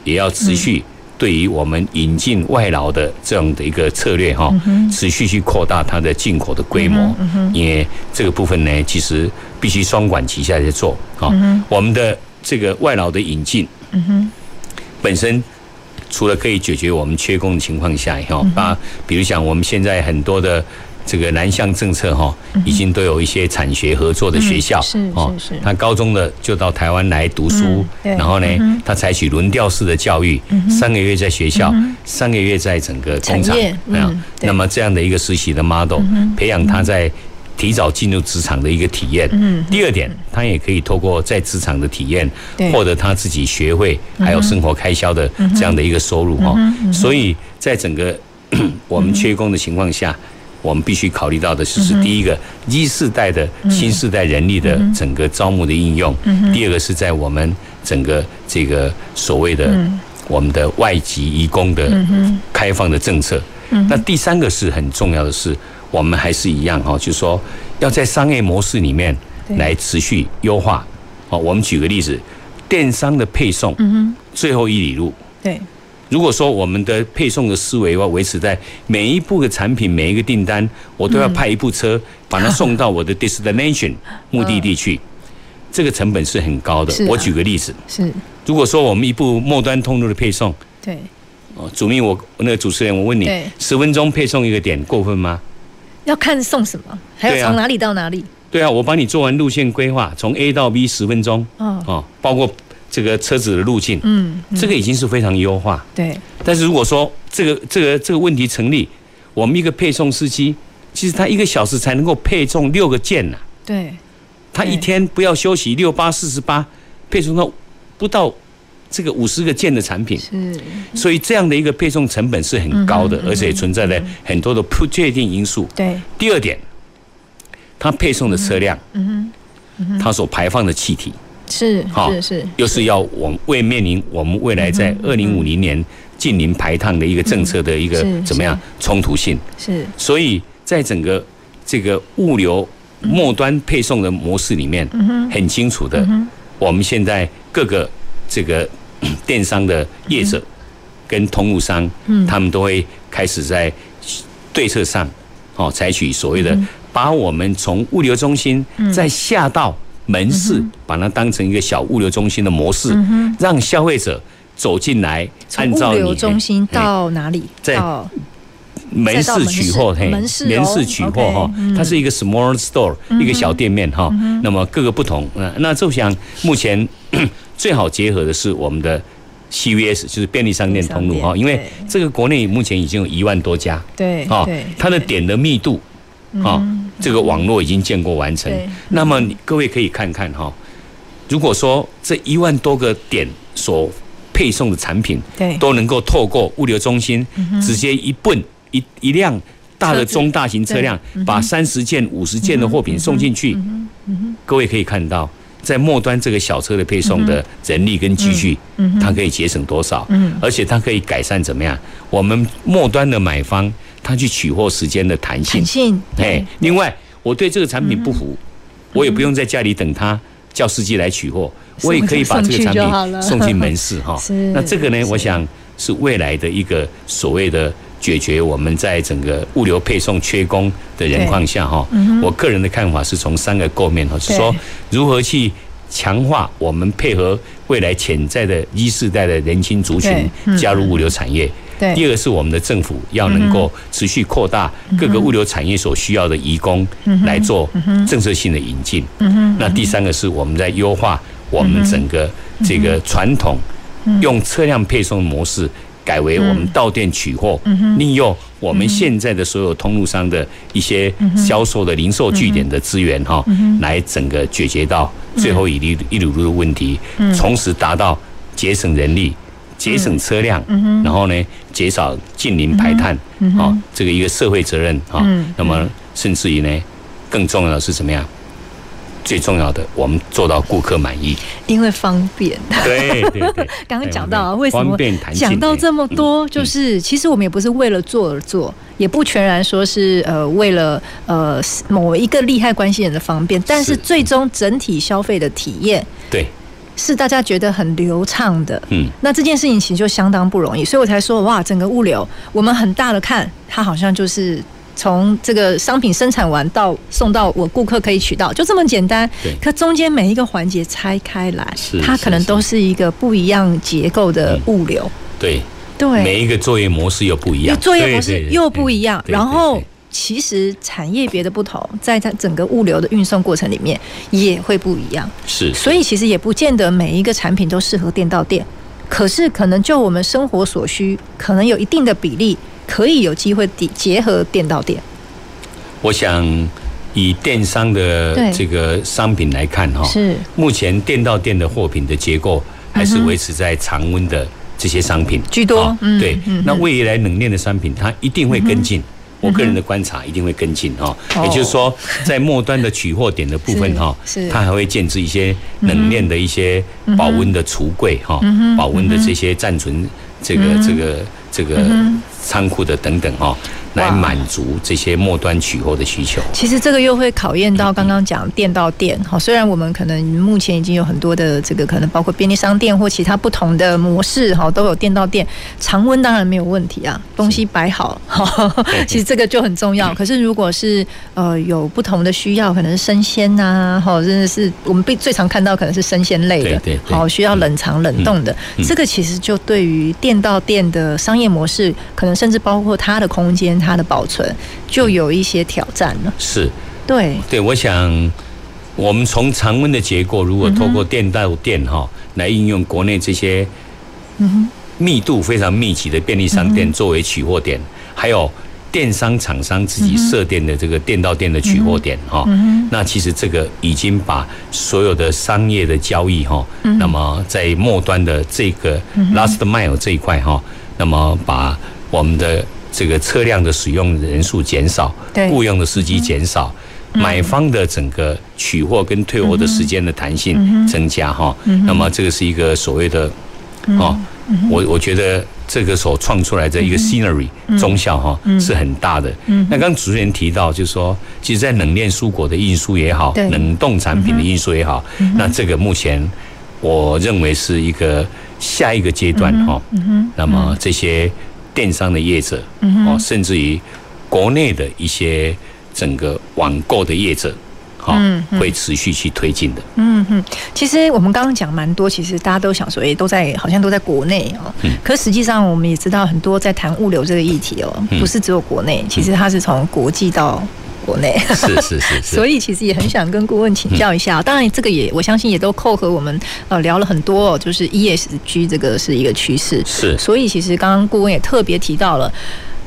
B: 也要持续。对于我们引进外劳的这样的一个策略哈，持续去扩大它的进口的规模，因为这个部分呢，其实必须双管齐下去做啊。我们的这个外劳的引进，本身除了可以解决我们缺工的情况下以后，啊，比如像我们现在很多的。这个南向政策哈，已经都有一些产学合作的学校，哦，他高中的就到台湾来读书，然后呢，他采取轮调式的教育，三个月在学校，三个月在整个工厂，没有，那么这样的一个实习的 model，培养他在提早进入职场的一个体验。第二点，他也可以透过在职场的体验，获得他自己学会还有生活开销的这样的一个收入哈。所以在整个 我们缺工的情况下。我们必须考虑到的就，是第一个一世代的新世代人力的整个招募的应用；第二个是在我们整个这个所谓的我们的外籍移工的开放的政策。那第三个是很重要的是，我们还是一样哈，就是说要在商业模式里面来持续优化。好，我们举个例子，电商的配送，最后一里路。对。如果说我们的配送的思维要维持在每一步的产品、每一个订单，我都要派一部车把它送到我的 destination 目的地去，这个成本是很高的。我举个例子，是如果说我们一部末端通路的配送，对，哦，主秘我那个主持人，我问你，十分钟配送一个点过分吗？
A: 要看送什么，还要从哪里到哪里？
B: 对啊，我帮你做完路线规划，从 A 到 B 十分钟，哦，包括。这个车子的路径，嗯，这个已经是非常优化。对，但是如果说这个这个这个问题成立，我们一个配送司机，其实他一个小时才能够配送六个件呐。对，他一天不要休息，六八四十八，配送到不到这个五十个件的产品。是，所以这样的一个配送成本是很高的，而且存在了很多的不确定因素。对，第二点，他配送的车辆，嗯哼，他所排放的气体。是，好，是是，又是要我们为面临我们未来在二零五零年近零排碳的一个政策的一个怎么样冲突性？
A: 是，
B: 所以在整个这个物流末端配送的模式里面，很清楚的，我们现在各个这个 电商的业者跟通路商，他们都会开始在对策上，哦，采取所谓的把我们从物流中心再下到门市，把它当成一个小物流中心的模式，让消费者。走进来，按照
A: 物流中心到哪里？
B: 在门市取货，嘿，门市取货哈，它是一个 small store，一个小店面哈。那么各个不同，嗯，那就想目 前最好结合的是我们的 CVS，就是便利商店通路哈，因为这个国内目前已经有一万多家，
A: 对，
B: 哈，它的点的密度，哈，这个网络已经建构完成。那么各位可以看看哈，如果说这一万多个点所配送的产品，对，都能够透过物流中心直接一奔一一辆大的中大型车辆，把三十件、五十件的货品送进去。各位可以看到，在末端这个小车的配送的人力跟机具，它可以节省多少？而且它可以改善怎么样？我们末端的买方，他去取货时间的弹性。弹性。哎，另外，我对这个产品不服，我也不用在家里等他。叫司机来取货，我也可以把这个产品送进门市哈。那这个呢，我想是未来的一个所谓的解决我们在整个物流配送缺工的人况下哈。我个人的看法是从三个构面哈，是说如何去强化我们配合未来潜在的一世代的年轻族群加入物流产业。第二个是我们的政府要能够持续扩大各个物流产业所需要的移工来做政策性的引进。那第三个是我们在优化我们整个这个传统用车辆配送模式，改为我们到店取货，利用我们现在的所有通路商的一些销售的零售据点的资源哈，来整个解决到最后一粒一里路的问题，从此达到节省人力。节省车辆，然后呢，减少近邻排碳，啊，这个一个社会责任啊。那么，甚至于呢，更重要的是怎么样？最重要的，我们做到顾客满意，
A: 因为方便。
B: 对 对对。
A: 刚刚讲到为什么讲到这么多，就是其实我们也不是为了做而做，也不全然说是呃为了呃某一个利害关系人的方便，但是最终整体消费的体验，
B: 对。
A: 是大家觉得很流畅的，嗯，那这件事情其实就相当不容易，所以我才说哇，整个物流我们很大的看，它好像就是从这个商品生产完到送到我顾客可以取到，就这么简单。对。可中间每一个环节拆开来，它可能都是一个不一样结构的物流。
B: 对对。每一个作业模式又不一样，
A: 作业模式又不一样，然后。其实产业别的不同，在它整个物流的运送过程里面也会不一样。
B: 是，
A: 所以其实也不见得每一个产品都适合店到店，可是可能就我们生活所需，可能有一定的比例可以有机会结合店到店。
B: 我想以电商的这个商品来看哈，是目前店到店的货品的结构还是维持在常温的这些商品
A: 居多。
B: 对，那未来冷链的商品它一定会跟进。我个人的观察一定会跟进哈，也就是说，在末端的取货点的部分哈，它还会建置一些冷链的一些保温的橱柜哈，保温的这些暂存这个这个这个仓库的等等哦。来满足这些末端取货的需求。
A: 其实这个又会考验到刚刚讲店到店哈。虽然我们可能目前已经有很多的这个可能包括便利商店或其他不同的模式哈，都有店到店，常温当然没有问题啊，东西摆好哈。其实这个就很重要。可是如果是呃有不同的需要，可能是生鲜呐，哈，真的是我们被最常看到可能是生鲜类的，好需要冷藏冷冻的，这个其实就对于店到店的商业模式，可能甚至包括它的空间。它的保存就有一些挑战了。
B: 是，
A: 对。
B: 对，我想我们从常温的结构，如果透过电到电哈，来应用国内这些密度非常密集的便利商店作为取货点，还有电商厂商自己设店的这个电到店的取货点哈，那其实这个已经把所有的商业的交易哈，那么在末端的这个 last mile 这一块哈，那么把我们的这个车辆的使用人数减少，雇佣的司机减少，买方的整个取货跟退货的时间的弹性增加哈，那么这个是一个所谓的哦，我我觉得这个所创出来的一个 scenery 中效哈是很大的。那刚刚主持人提到，就是说，其实，在冷链蔬果的运输也好，冷冻产品的运输也好，那这个目前我认为是一个下一个阶段哈。那么这些电商的业者哦，甚至于国内的一些整个网购的业者。嗯，会持续去推进的。
A: 嗯哼，其实我们刚刚讲蛮多，其实大家都想说，哎，都在好像都在国内哦。嗯。可实际上，我们也知道很多在谈物流这个议题哦，不是只有国内，其实它是从国际到国内。
B: 是是是。
A: 所以其实也很想跟顾问请教一下。当然，这个也我相信也都扣合我们呃聊了很多，就是 ESG 这个是一个趋势。
B: 是。
A: 所以其实刚刚顾问也特别提到了，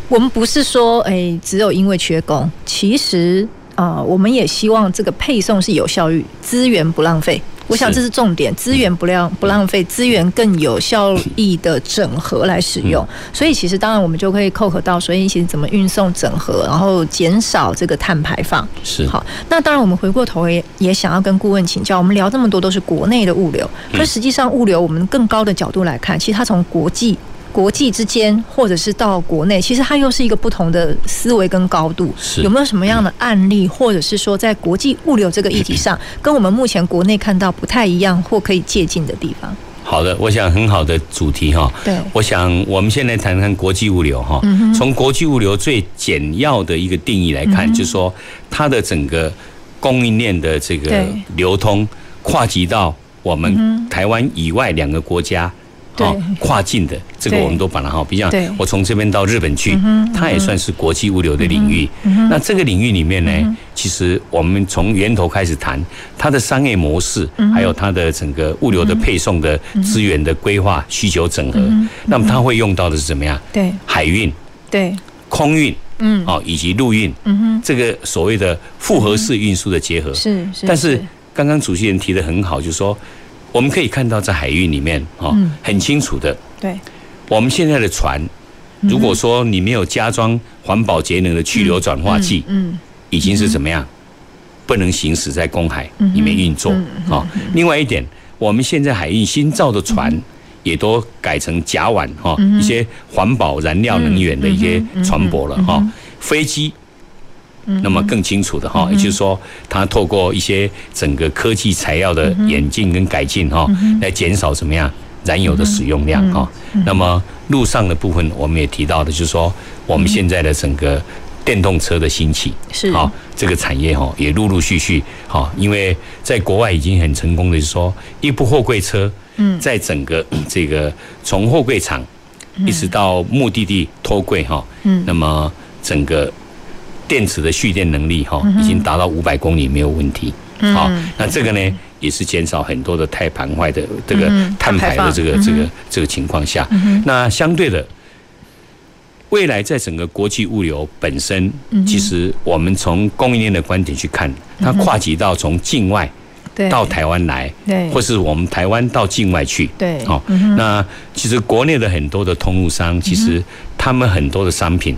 A: 我们不是说哎只有因为缺工，其实。啊、呃，我们也希望这个配送是有效率，资源不浪费。我想这是重点，资源不浪不浪费，资源更有效益的整合来使用。所以其实当然我们就可以扣合到，所以其实怎么运送整合，然后减少这个碳排放。
B: 是
A: 好。那当然我们回过头也也想要跟顾问请教，我们聊这么多都是国内的物流，可实际上物流我们更高的角度来看，其实它从国际。国际之间，或者是到国内，其实它又是一个不同的思维跟高度。
B: 是
A: 有没有什么样的案例，或者是说在国际物流这个议题上，跟我们目前国内看到不太一样或可以借鉴的地方？
B: 好的，我想很好的主题哈。
A: 对，
B: 我想我们现在谈谈国际物流哈。从国际物流最简要的一个定义来看，就是说它的整个供应链的这个流通，跨及到我们台湾以外两个国家。哦，跨境的这个我们都把它哈，比如讲，我从这边到日本去，它也算是国际物流的领域。那这个领域里面呢，其实我们从源头开始谈它的商业模式，还有它的整个物流的配送的资源的规划、需求整合。那么它会用到的是怎么样？
A: 对，
B: 海运，
A: 对，
B: 空运，嗯，哦，以及陆运，嗯哼，这个所谓的复合式运输的结合。
A: 是是。
B: 但是刚刚主持人提的很好，就是说。我们可以看到，在海域里面，哈，很清楚的。
A: 对，
B: 我们现在的船，如果说你没有加装环保节能的去流转化器，嗯，已经是怎么样，不能行驶在公海里面运作。好，另外一点，我们现在海运新造的船，也都改成甲烷哈，一些环保燃料能源的一些船舶了哈，飞机。那么更清楚的哈，也就是说，它透过一些整个科技材料的演进跟改进哈，来减少怎么样燃油的使用量哈。那么路上的部分，我们也提到的，就是说我们现在的整个电动车的兴起是。好，这个产业哈也陆陆续续哈，因为在国外已经很成功的，就是说一部货柜车，嗯，在整个这个从货柜厂一直到目的地托柜哈，嗯，那么整个。电池的蓄电能力哈，已经达到五百公里没有问题。好，那这个呢，也是减少很多的碳盘坏的这个碳排的这个这个这个情况下。那相对的，未来在整个国际物流本身，其实我们从供应链的观点去看，它跨级到从境外到台湾来，或是我们台湾到境外去。
A: 对，
B: 好，那其实国内的很多的通路商，其实他们很多的商品。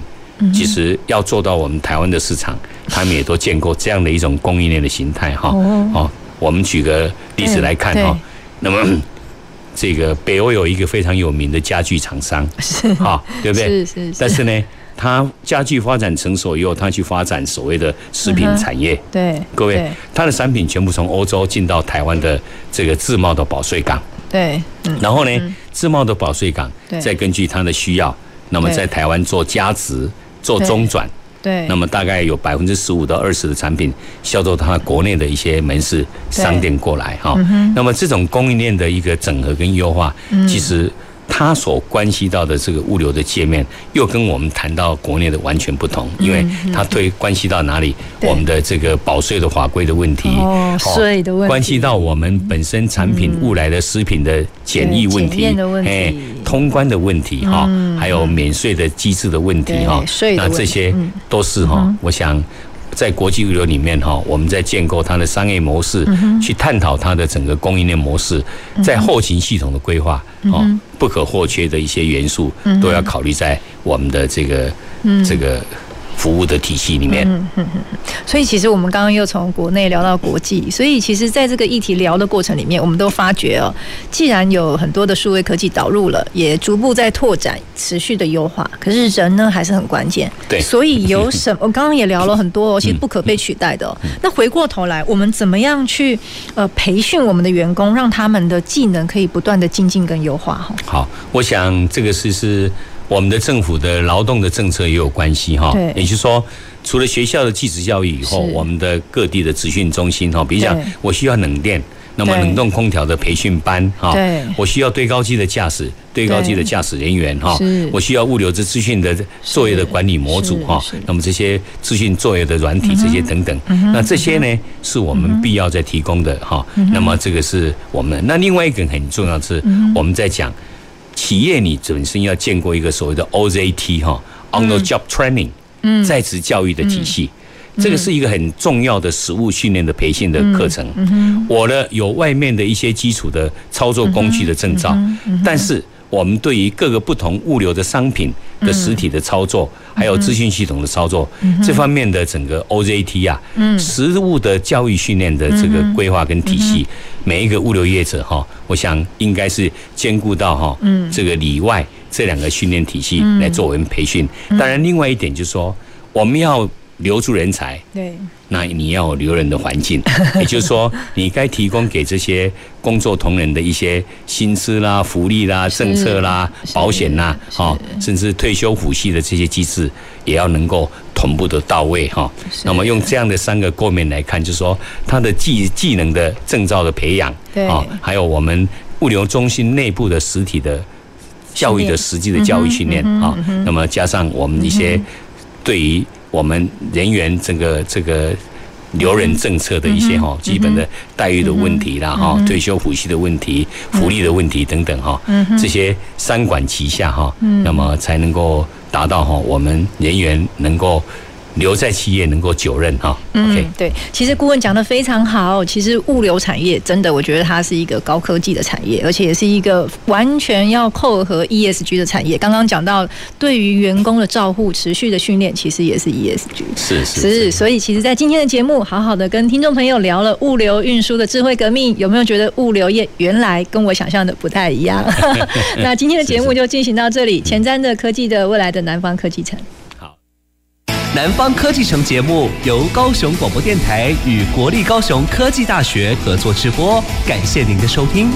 B: 其实要做到我们台湾的市场，他们也都见过这样的一种供应链的形态哈。哦，我们举个例子来看哈。那么，这个北欧有一个非常有名的家具厂商，是哈，对不对？
A: 是是。
B: 但是呢，他家具发展成熟以后，他去发展所谓的食品产业。
A: 对。
B: 各位，他的产品全部从欧洲进到台湾的这个自贸的保税港。
A: 对。
B: 然后呢，自贸的保税港再根据他的需要，那么在台湾做加值。做中转，
A: 对，
B: 那么大概有百分之十五到二十的产品销售它国内的一些门市商店过来哈，那么这种供应链的一个整合跟优化，其实。它所关系到的这个物流的界面，又跟我们谈到国内的完全不同，因为它对关系到哪里，我们的这个保税的法规的问题，
A: 哦，税的问题，
B: 关系到我们本身产品物来的食品的检疫问题，哎，通关的问题哈，还有免税的机制的问题哈，那这些都是哈，我想。在国际物流里面哈，我们在建构它的商业模式，去探讨它的整个供应链模式，在后勤系统的规划，哦，不可或缺的一些元素都要考虑在我们的这个这个服务的体系里面。
A: 嗯嗯嗯。所以其实我们刚刚又从国内聊到国际，所以其实在这个议题聊的过程里面，我们都发觉哦，既然有很多的数位科技导入了，也逐步在拓展、持续的优化，可是人呢还是很关键。
B: 对。
A: 所以有什么？我刚刚也聊了很多哦，其实不可被取代的哦。那回过头来，我们怎么样去呃培训我们的员工，让他们的技能可以不断的精进跟优化？哈。
B: 好，我想这个是是。我们的政府的劳动的政策也有关系哈，也就是说，除了学校的技职教育以后，我们的各地的职训中心哈，比如讲我需要冷电，那么冷冻空调的培训班哈，我需要对高机的驾驶，对高机的驾驶人员哈，我需要物流的资讯的作业的管理模组哈，那么这些资讯作业的软体这些等等，那这些呢是我们必要在提供的哈，那么这个是我们那另外一个很重要的是我们在讲。企业你本身要建过一个所谓的 OJT 哈，On the Job Training，在职教育的体系，这个是一个很重要的实务训练的培训的课程。我呢有外面的一些基础的操作工具的证照，但是我们对于各个不同物流的商品的实体的操作，还有资讯系统的操作这方面的整个 OJT 啊，实物的教育训练的这个规划跟体系。每一个物流业者哈，我想应该是兼顾到哈，这个里外这两个训练体系来作为培训。当然，另外一点就是说，我们要留住人才，对，那你要有留人的环境，也就是说，你该提供给这些工作同仁的一些薪资啦、福利啦、政策啦、保险啦，哈，甚至退休抚恤的这些机制，也要能够。同步的到位哈，那么用这样的三个构面来看，就是说他的技技能的证照的培养，对。啊，还有我们物流中心内部的实体的教育的实际的教育训练啊，那么加上我们一些对于我们人员这个这个留人政策的一些哈基本的待遇的问题啦哈，退休抚恤的问题、福利的问题等等哈，这些三管齐下哈，那么才能够。达到哈，我们人员能够留在企业，能够久任哈。
A: 嗯，对，其实顾问讲的非常好。其实物流产业真的，我觉得它是一个高科技的产业，而且也是一个完全要扣合 ESG 的产业。刚刚讲到对于员工的照护、持续的训练，其实也是 ESG。
B: 是是
A: 是。所以，其实，在今天的节目，好好的跟听众朋友聊了物流运输的智慧革命，有没有觉得物流业原来跟我想象的不太一样？那今天的节目就进行到这里。前瞻的科技的未来的南方科技城。
F: 南方科技城节目由高雄广播电台与国立高雄科技大学合作直播，感谢您的收听。